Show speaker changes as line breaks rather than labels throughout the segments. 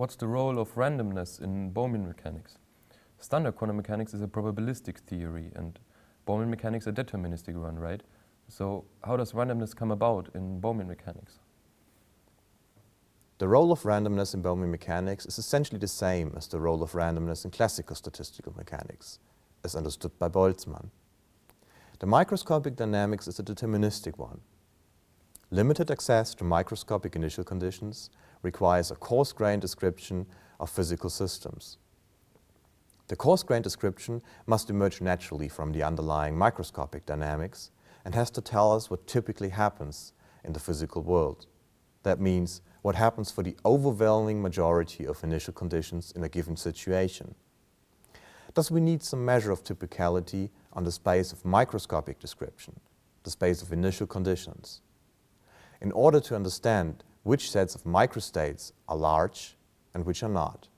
What's the role of randomness in Bohmian mechanics? Standard quantum mechanics is a probabilistic theory and Bohmian mechanics a deterministic one, right? So how does randomness come about in Bohmian mechanics?
The role of randomness in Bohmian mechanics is essentially the same as the role of randomness in classical statistical mechanics, as understood by Boltzmann. The microscopic dynamics is a deterministic one. Limited access to microscopic initial conditions requires a coarse-grained description of physical systems. The coarse-grained description must emerge naturally from the underlying microscopic dynamics and has to tell us what typically happens in the physical world. That means what happens for the overwhelming majority of initial conditions in a given situation. Thus we need some measure of typicality on the space of microscopic description, the space of initial conditions. In order to understand which sets of microstates are large and which are not.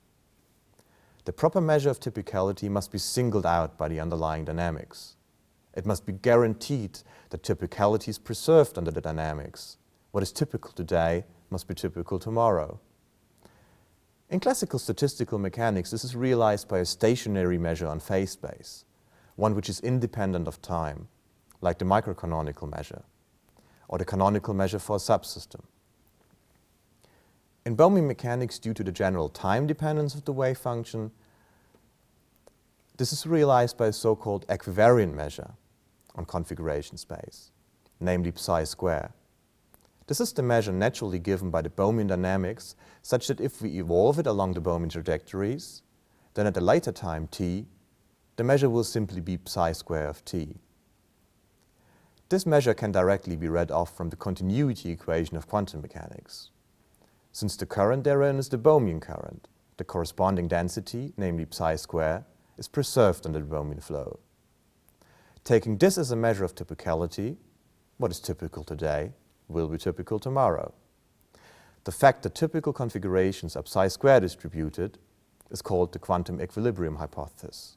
The proper measure of typicality must be singled out by the underlying dynamics. It must be guaranteed that typicality is preserved under the dynamics. What is typical today must be typical tomorrow. In classical statistical mechanics, this is realized by a stationary measure on phase space, one which is independent of time, like the microcanonical measure, or the canonical measure for a subsystem. In Bohmian mechanics, due to the general time dependence of the wave function, this is realized by a so-called equivariant measure on configuration space, namely psi square. This is the measure naturally given by the Bohmian dynamics, such that if we evolve it along the Bohmian trajectories, then at a later time t, the measure will simply be psi square of t. This measure can directly be read off from the continuity equation of quantum mechanics. Since the current therein is the Bohmian current, the corresponding density, namely psi square, is preserved under the Bohmian flow. Taking this as a measure of typicality, what is typical today will be typical tomorrow. The fact that typical configurations are psi square distributed is called the quantum equilibrium hypothesis.